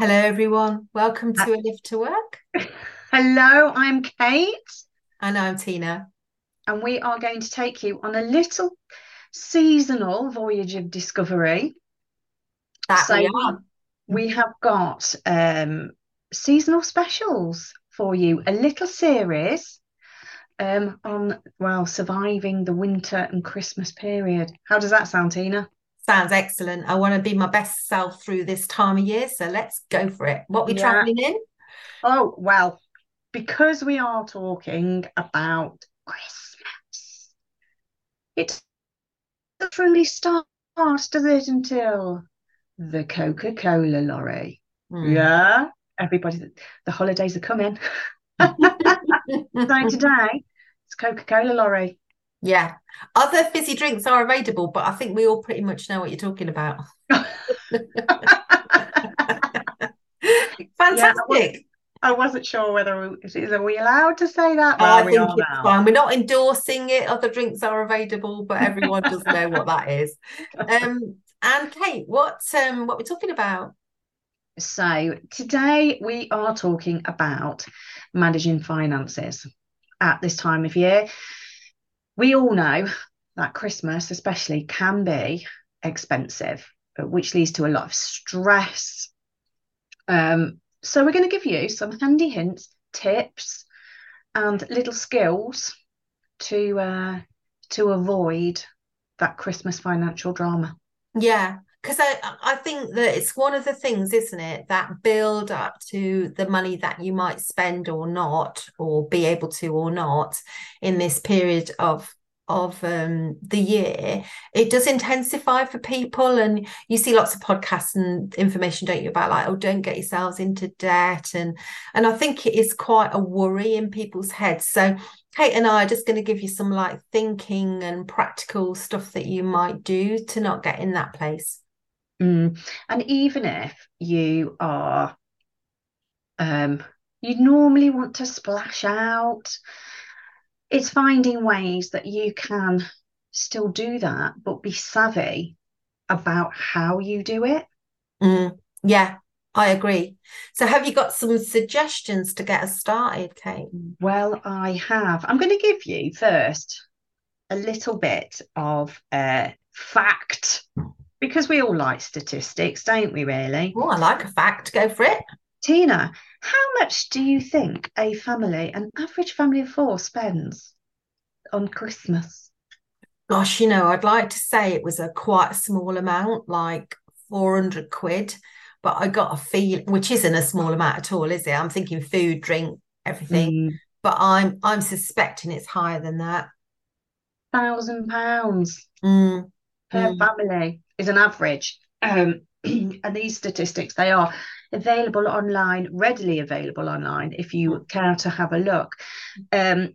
Hello, everyone. Welcome to A Lift to Work. Hello, I'm Kate. And I'm Tina. And we are going to take you on a little seasonal voyage of discovery. That so we are. We have got um, seasonal specials for you, a little series um, on, well, surviving the winter and Christmas period. How does that sound, Tina? Sounds excellent. I want to be my best self through this time of year. So let's go for it. What we yeah. traveling in? Oh, well, because we are talking about Christmas, it doesn't really start, does it, until the Coca Cola lorry? Mm. Yeah. Everybody, the holidays are coming. so today, it's Coca Cola lorry. Yeah. Other fizzy drinks are available, but I think we all pretty much know what you're talking about. Fantastic. Yeah, I wasn't sure whether is, are we allowed to say that? I think it's now. fine. We're not endorsing it. Other drinks are available, but everyone does know what that is. Um, and Kate, what um, what we're talking about? So today we are talking about managing finances at this time of year we all know that Christmas, especially, can be expensive, which leads to a lot of stress. Um, so, we're going to give you some handy hints, tips, and little skills to uh, to avoid that Christmas financial drama. Yeah, because I I think that it's one of the things, isn't it, that build up to the money that you might spend or not, or be able to or not in this period of of um, the year, it does intensify for people. And you see lots of podcasts and information, don't you, about like, oh, don't get yourselves into debt. And and I think it is quite a worry in people's heads. So Kate and I are just going to give you some like thinking and practical stuff that you might do to not get in that place. Mm. And even if you are, um, you normally want to splash out, it's finding ways that you can still do that, but be savvy about how you do it. Mm. Yeah, I agree. So, have you got some suggestions to get us started, Kate? Well, I have. I'm going to give you first a little bit of uh, fact because we all like statistics, don't we, really? Oh, I like a fact. Go for it. Tina, how much do you think a family, an average family of four, spends on Christmas? Gosh, you know, I'd like to say it was a quite small amount, like 400 quid, but I got a feel, which isn't a small amount at all, is it? I'm thinking food, drink, everything, mm. but I'm I'm suspecting it's higher than that. Thousand pounds mm. per mm. family is an average. Um, and these statistics they are available online, readily available online if you care to have a look. Um,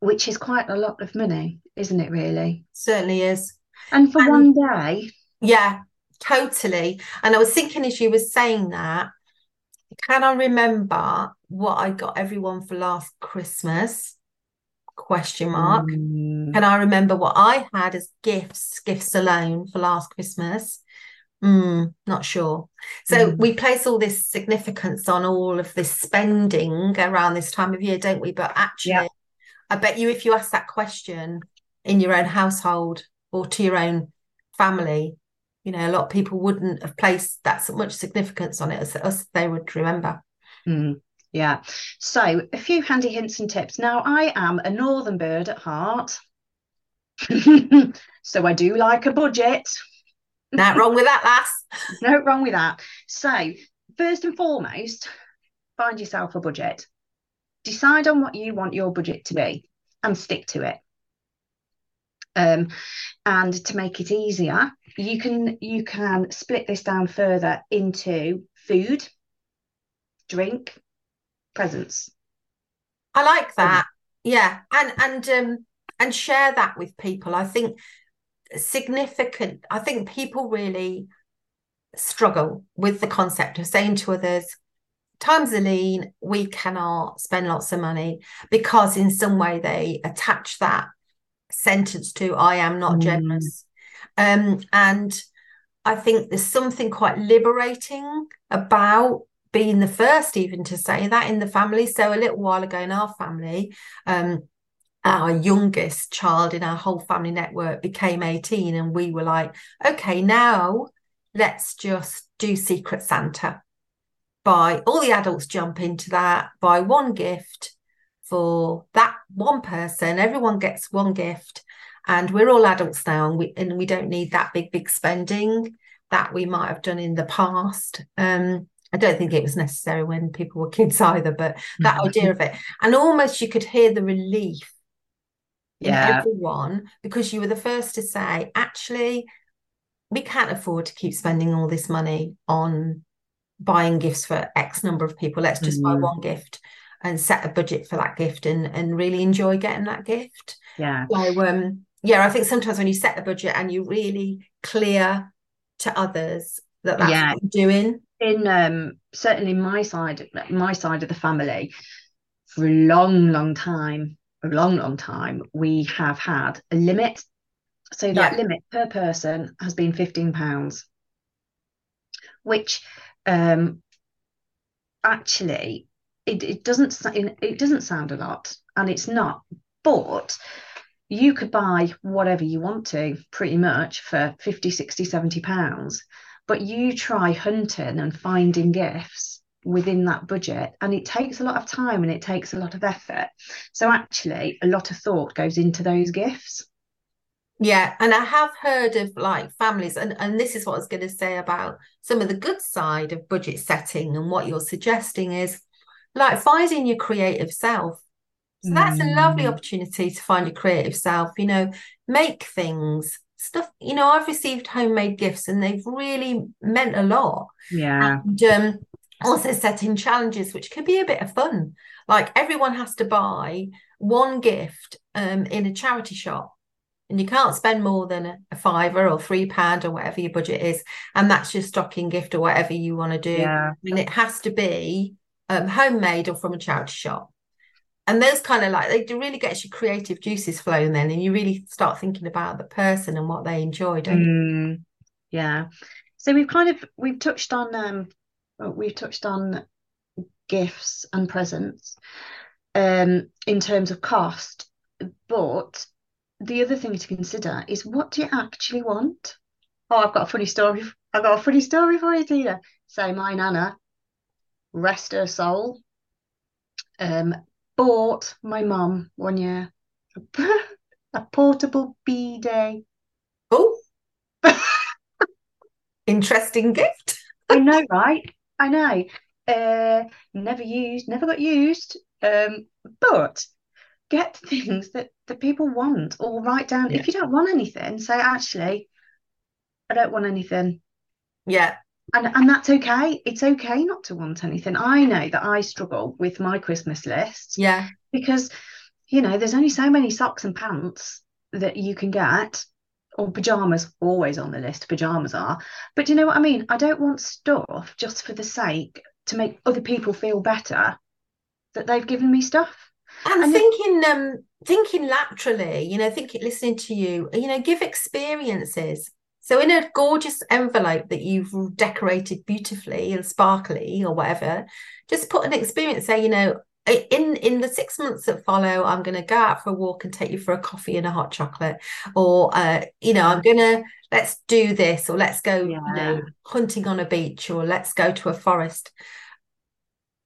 which is quite a lot of money, isn't it? Really, certainly is. And for and, one day, yeah, totally. And I was thinking as you were saying that, can I remember what I got everyone for last Christmas? Question mark. Mm. Can I remember what I had as gifts, gifts alone for last Christmas? Mm, not sure. So mm. we place all this significance on all of this spending around this time of year, don't we? But actually, yeah. I bet you if you ask that question in your own household or to your own family, you know, a lot of people wouldn't have placed that much significance on it as, as they would remember. Mm, yeah. So a few handy hints and tips. Now, I am a northern bird at heart. so I do like a budget. Not wrong with that, lass. no wrong with that. So, first and foremost, find yourself a budget. Decide on what you want your budget to be and stick to it. Um, and to make it easier, you can you can split this down further into food, drink, presents. I like that. Yeah, and and um and share that with people. I think significant. I think people really struggle with the concept of saying to others, times are lean, we cannot spend lots of money because in some way they attach that sentence to I am not mm. generous. Um, and I think there's something quite liberating about being the first even to say that in the family. So a little while ago in our family, um, our youngest child in our whole family network became 18 and we were like okay now let's just do secret santa by all the adults jump into that buy one gift for that one person everyone gets one gift and we're all adults now and we and we don't need that big big spending that we might have done in the past um I don't think it was necessary when people were kids either, but that mm-hmm. idea of it. And almost you could hear the relief yeah. everyone because you were the first to say, actually, we can't afford to keep spending all this money on buying gifts for X number of people. Let's just mm-hmm. buy one gift and set a budget for that gift and and really enjoy getting that gift. Yeah. So um yeah, I think sometimes when you set the budget and you're really clear to others that that's yeah. what you're doing. In um certainly my side my side of the family for a long, long time, a long, long time, we have had a limit. So that yeah. limit per person has been £15, which um, actually it, it doesn't it doesn't sound a lot and it's not but you could buy whatever you want to pretty much for 50 60 70 pounds but you try hunting and finding gifts within that budget and it takes a lot of time and it takes a lot of effort so actually a lot of thought goes into those gifts yeah and i have heard of like families and and this is what i was going to say about some of the good side of budget setting and what you're suggesting is like finding your creative self so that's mm. a lovely mm. opportunity to find your creative self you know make things stuff you know i've received homemade gifts and they've really meant a lot. Yeah. And um also setting challenges which can be a bit of fun. Like everyone has to buy one gift um, in a charity shop. And you can't spend more than a, a, fiver or three pound or whatever your budget is. And that's your stocking gift or whatever you want to do. Yeah. and it has to be um, homemade or from a charity shop and those kind of like they really gets your creative juices flowing then and you really start thinking about the person and what they enjoy mm, yeah so we've kind of we've touched on um we've touched on gifts and presents um, in terms of cost, but the other thing to consider is what do you actually want? Oh, I've got a funny story. I've got a funny story for you, Tina. So my nana, rest her soul, um, bought my mum one year a a portable bidet. Oh, interesting gift. I know, right? I know. Uh, never used, never got used. Um, but get things that that people want, or write down. Yeah. If you don't want anything, say actually, I don't want anything. Yeah. And and that's okay. It's okay not to want anything. I know that I struggle with my Christmas list. Yeah. Because you know, there's only so many socks and pants that you can get or pajamas always on the list pajamas are but do you know what i mean i don't want stuff just for the sake to make other people feel better that they've given me stuff and, and thinking um thinking laterally you know thinking listening to you you know give experiences so in a gorgeous envelope that you've decorated beautifully and sparkly or whatever just put an experience say you know in in the six months that follow i'm going to go out for a walk and take you for a coffee and a hot chocolate or uh, you know i'm going to let's do this or let's go yeah. you know hunting on a beach or let's go to a forest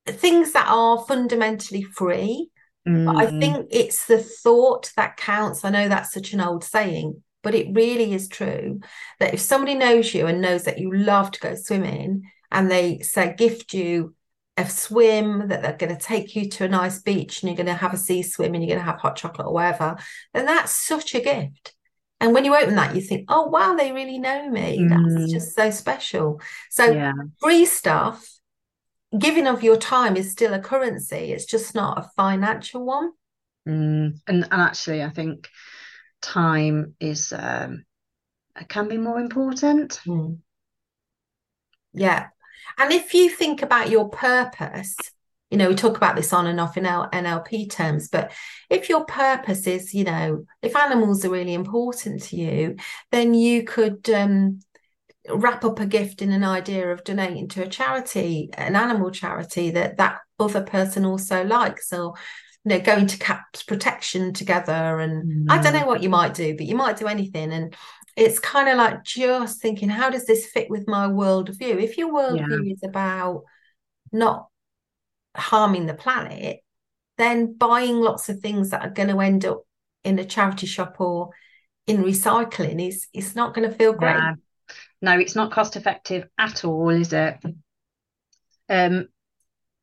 things that are fundamentally free mm. i think it's the thought that counts i know that's such an old saying but it really is true that if somebody knows you and knows that you love to go swimming and they say gift you a swim, that they're going to take you to a nice beach and you're going to have a sea swim and you're going to have hot chocolate or whatever, then that's such a gift. And when you open that, you think, oh, wow, they really know me. Mm. That's just so special. So, yeah. free stuff, giving of your time is still a currency. It's just not a financial one. Mm. And, and actually, I think time is, um, can be more important. Mm. Yeah, and if you think about your purpose, you know, we talk about this on and off in our NLP terms, but if your purpose is, you know, if animals are really important to you, then you could um, wrap up a gift in an idea of donating to a charity, an animal charity that that other person also likes, or you know, going to Cats Protection together. And mm. I don't know what you might do, but you might do anything. And it's kind of like just thinking, how does this fit with my worldview? If your worldview yeah. is about not harming the planet, then buying lots of things that are going to end up in a charity shop or in recycling is it's not going to feel great. Yeah. No, it's not cost effective at all, is it? Um,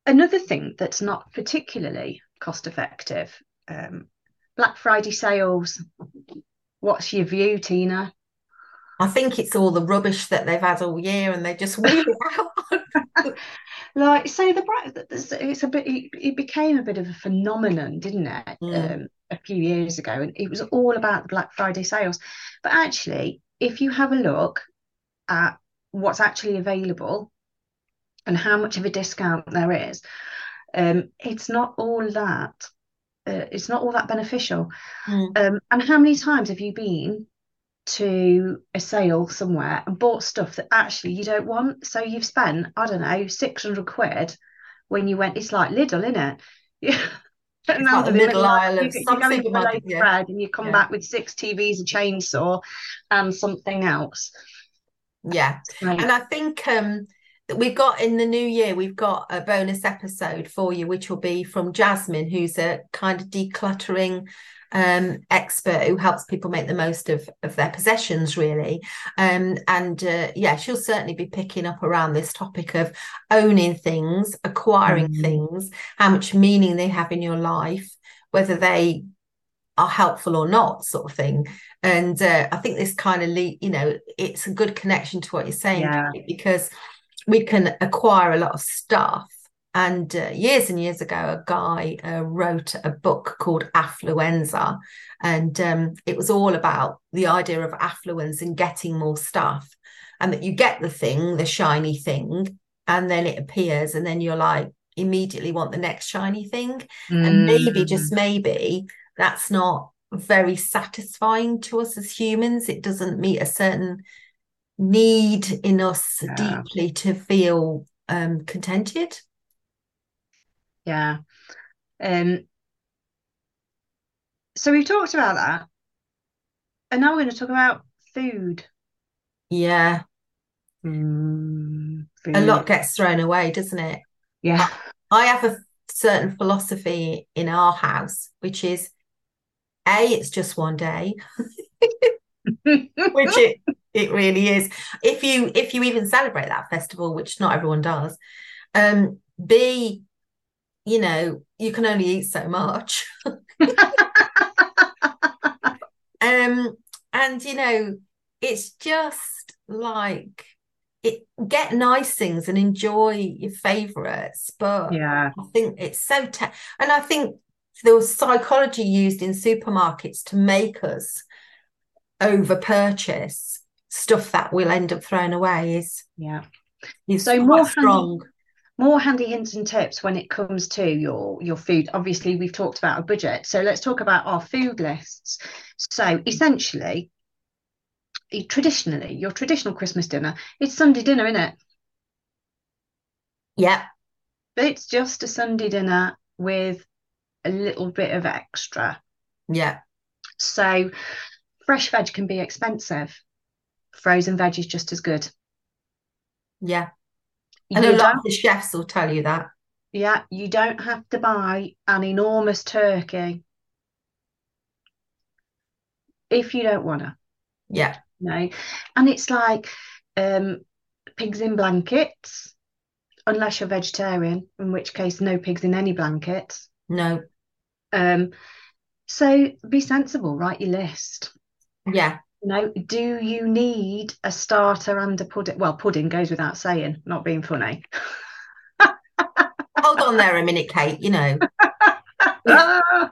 another thing that's not particularly cost effective um, Black Friday sales. What's your view, Tina? I think it's all the rubbish that they've had all year and they just wheel it out. like so the it's a bit it, became a bit of a phenomenon didn't it mm. um, a few years ago and it was all about the black friday sales but actually if you have a look at what's actually available and how much of a discount there is um, it's not all that uh, it's not all that beneficial mm. um, and how many times have you been to a sale somewhere and bought stuff that actually you don't want. So you've spent, I don't know, 600 quid when you went, it's like Lidl, isn't it? Yeah. It's like the middle aisle of you, something you go yeah. bread and you come yeah. back with six TVs, a chainsaw, and something else. Yeah, right. and I think um, we've got in the new year, we've got a bonus episode for you, which will be from Jasmine, who's a kind of decluttering um, expert who helps people make the most of, of their possessions, really. Um, and uh, yeah, she'll certainly be picking up around this topic of owning things, acquiring mm. things, how much meaning they have in your life, whether they are helpful or not, sort of thing. And uh, I think this kind of, le- you know, it's a good connection to what you're saying yeah. because we can acquire a lot of stuff and uh, years and years ago, a guy uh, wrote a book called Affluenza. And um, it was all about the idea of affluence and getting more stuff. And that you get the thing, the shiny thing, and then it appears. And then you're like, immediately want the next shiny thing. Mm. And maybe, just mm. maybe, that's not very satisfying to us as humans. It doesn't meet a certain need in us yeah. deeply to feel um, contented. Yeah. Um, so we've talked about that. And now we're going to talk about food. Yeah. Mm, food. A lot gets thrown away, doesn't it? Yeah. I have a certain philosophy in our house, which is A, it's just one day. which it it really is. If you if you even celebrate that festival, which not everyone does, um, B, you know, you can only eat so much. um, and you know, it's just like it get nice things and enjoy your favorites. But yeah, I think it's so te- and I think the psychology used in supermarkets to make us over purchase stuff that we'll end up throwing away is yeah. is so more strong. more handy hints and tips when it comes to your your food. Obviously we've talked about a budget so let's talk about our food lists. So essentially traditionally your traditional christmas dinner it's sunday dinner isn't it? Yeah. But it's just a sunday dinner with a little bit of extra. Yeah. So fresh veg can be expensive frozen veg is just as good yeah and a lot of the chefs will tell you that. Yeah, you don't have to buy an enormous turkey if you don't want to. Yeah. no, and it's like um, pigs in blankets, unless you're vegetarian, in which case no pigs in any blankets. No. Um, so be sensible, write your list. Yeah. You know, do you need a starter and a pudding? Well, pudding goes without saying, not being funny. Hold on there a minute, Kate. You know,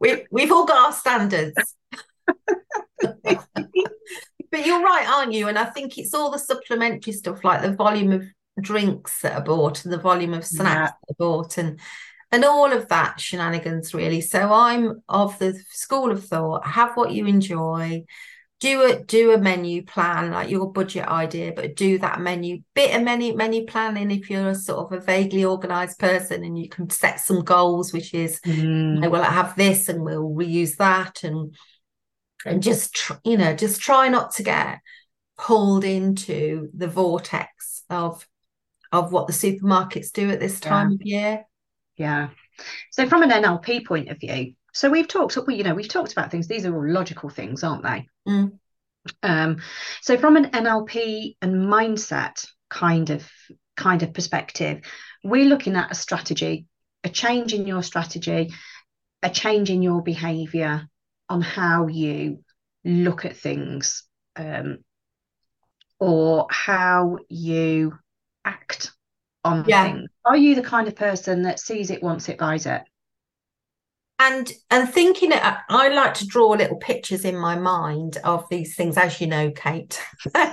we we've all got our standards. but you're right, aren't you? And I think it's all the supplementary stuff, like the volume of drinks that are bought and the volume of snacks yeah. that are bought, and and all of that shenanigans really. So i'm of the school of thought have what you enjoy do a do a menu plan like your budget idea but do that menu bit of menu menu planning if you're a sort of a vaguely organized person and you can set some goals which is Mm. you know, well I have this and we'll reuse that and and just tr- you know just try not to get pulled into the vortex of of what the supermarkets do at this time of year Yeah. So from an NLP point of view, so we've talked, we you know, we've talked about things. These are all logical things, aren't they? Mm. Um, so from an NLP and mindset kind of kind of perspective, we're looking at a strategy, a change in your strategy, a change in your behavior on how you look at things, um, or how you act on Yeah. things. Are you the kind of person that sees it once it buys it? and and thinking it I like to draw little pictures in my mind of these things as you know Kate uh,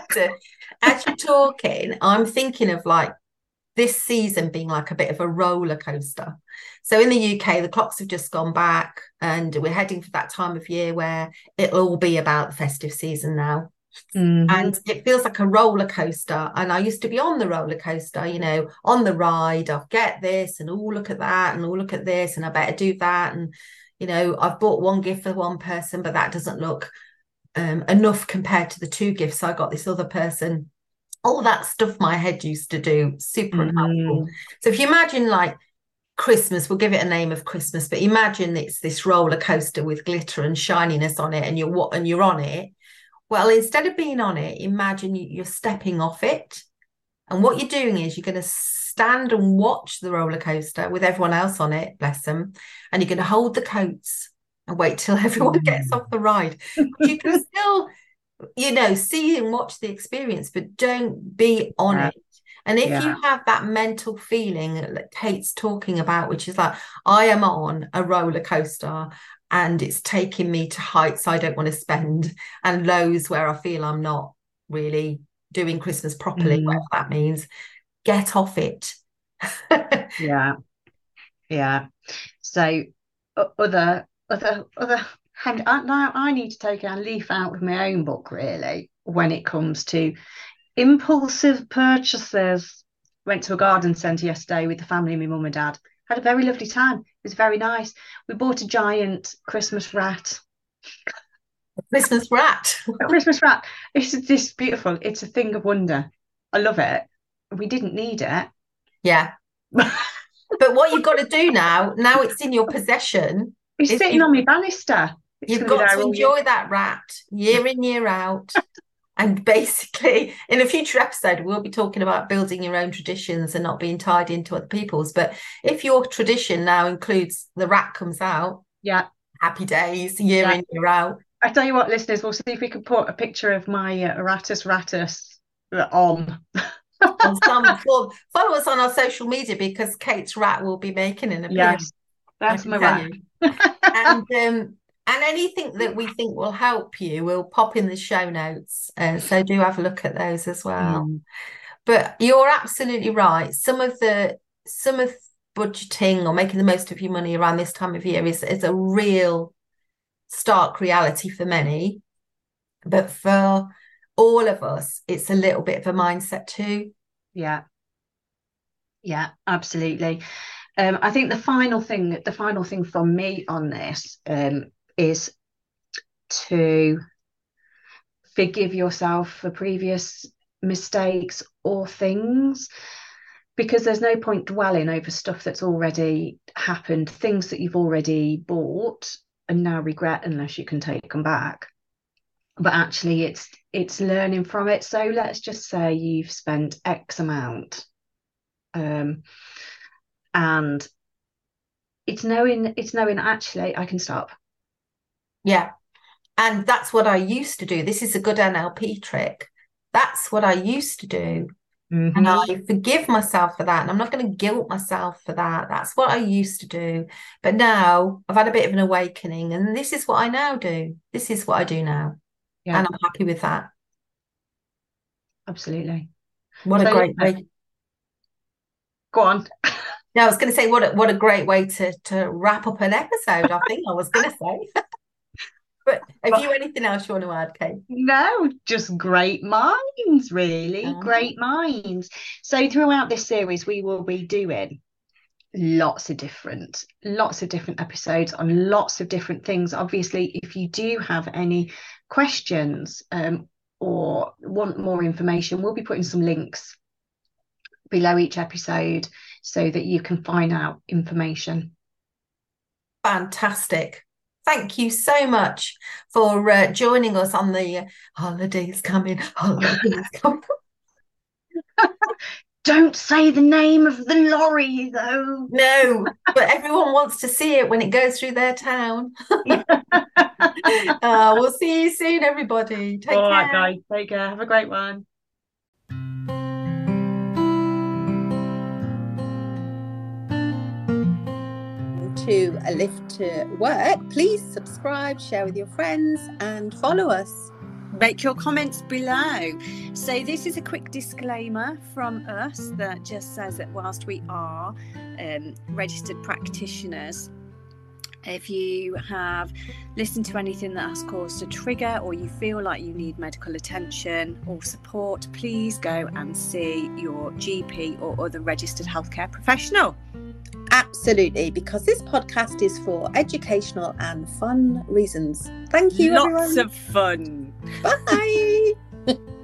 as you're talking I'm thinking of like this season being like a bit of a roller coaster so in the UK the clocks have just gone back and we're heading for that time of year where it'll all be about the festive season now Mhm. and it feels like a roller coaster and i used to be on the roller coaster you know on the ride i'll get this and oh look at that and oh look at this and i better do that and you know i've bought one gift for one person but that doesn't look um, enough compared to the two gifts i got this other person all that stuff my head used to do super unhelpful Mhm. so if you imagine like Christmas, we'll give it a name of Christmas, but imagine it's this roller coaster with glitter and shininess on it, and you're what and you're on it. Well, instead of being on it, imagine you- you're stepping off it. And what you're doing is you're going to stand and watch the roller coaster with everyone else on it, bless them. And you're going to hold the coats and wait till everyone gets off the ride. You can still, you know, see and watch the experience, but don't be on Yeah. it. And if Yeah. you have that mental feeling that Kate's talking about, which is like, I am on a roller coaster and it's taking me to heights I don't want to spend and lows where I feel I'm not really doing Christmas properly, Mm. whatever that means, get off it. Yeah. Yeah. So other other other now I need to take a leaf out of my own book really when it comes to impulsive purchases. Went to a garden centre yesterday with the family, my mum and dad. Had a very lovely time. It was very nice. We bought a giant Christmas rat. Christmas rat. A Christmas rat. It's this beautiful. It's a thing of wonder. I love it. We didn't need it. Yeah. But what you've got to do now, now it's in your possession, It's sitting you- on my banister. It's you've got to enjoy that rat year in, year out. And basically, in a future episode, we'll be talking about building your own traditions and not being tied into other people's. But if your tradition now includes the rat comes out, Yeah. happy days, year Yeah. in, year out. I tell you what, listeners, we'll see if we can put a picture of my uh, Rattus Rattus on. And some follow, follow us on our social media because Kate's rat will be making an appearance. Yes, that's my rat. and um, and anything that we think will help you, we'll pop in the show notes. Uh, so do have a look at those as well. Mm, But you're absolutely right. Some of the some of budgeting or making the most of your money around this time of year is is a real stark reality for many. But for all of us, it's a little bit of a mindset too. yeah, yeah, absolutely. Um, I think the final thing, the final thing from me on this, um, is to forgive yourself for previous mistakes or things because there's no point dwelling over stuff that's already happened, things that you've already bought and now regret unless you can take them back. But actually it's it's learning from it. So let's just say you've spent X amount. Um and it's knowing it's knowing actually I can stop. Yeah. And that's what I used to do. This is a good NLP trick. That's what I used to do. And mm-hmm. I forgive myself for that. And I'm not going to guilt myself for that. That's what I used to do. But now I've had a bit of an awakening. And this is what I now do. This is what I do now. Yeah. And I'm happy with that. Absolutely. What a great way. Um, go on. Yeah, I was going to say, what a, what a great way to, to wrap up an episode, I think I was going to say. But have you anything else you want to add, Kate? No, just great minds, really. Oh. Great minds. So throughout this series, we will be doing lots of different lots of different episodes on lots of different things obviously if you do have any questions um, or want more information we'll be putting some links below each episode so that you can find out information fantastic thank you so much for uh, joining us on the holidays coming holidays coming Don't say the name of the lorry, though. No, but everyone wants to see it when it goes through their town. uh, we'll see you soon, everybody. Take All care. right, guys. Take care. Have a great one. To a lift to work, please subscribe, share with your friends, and follow us make your comments below. So, this is a quick disclaimer from us that just says that whilst we are um, registered practitioners, if you have listened to anything that has caused a trigger or you feel like you need medical attention or support, please go and see your GP or other registered healthcare professional. Absolutely, because this podcast is for educational and fun reasons. Thank you, Lots everyone. of fun. Bye.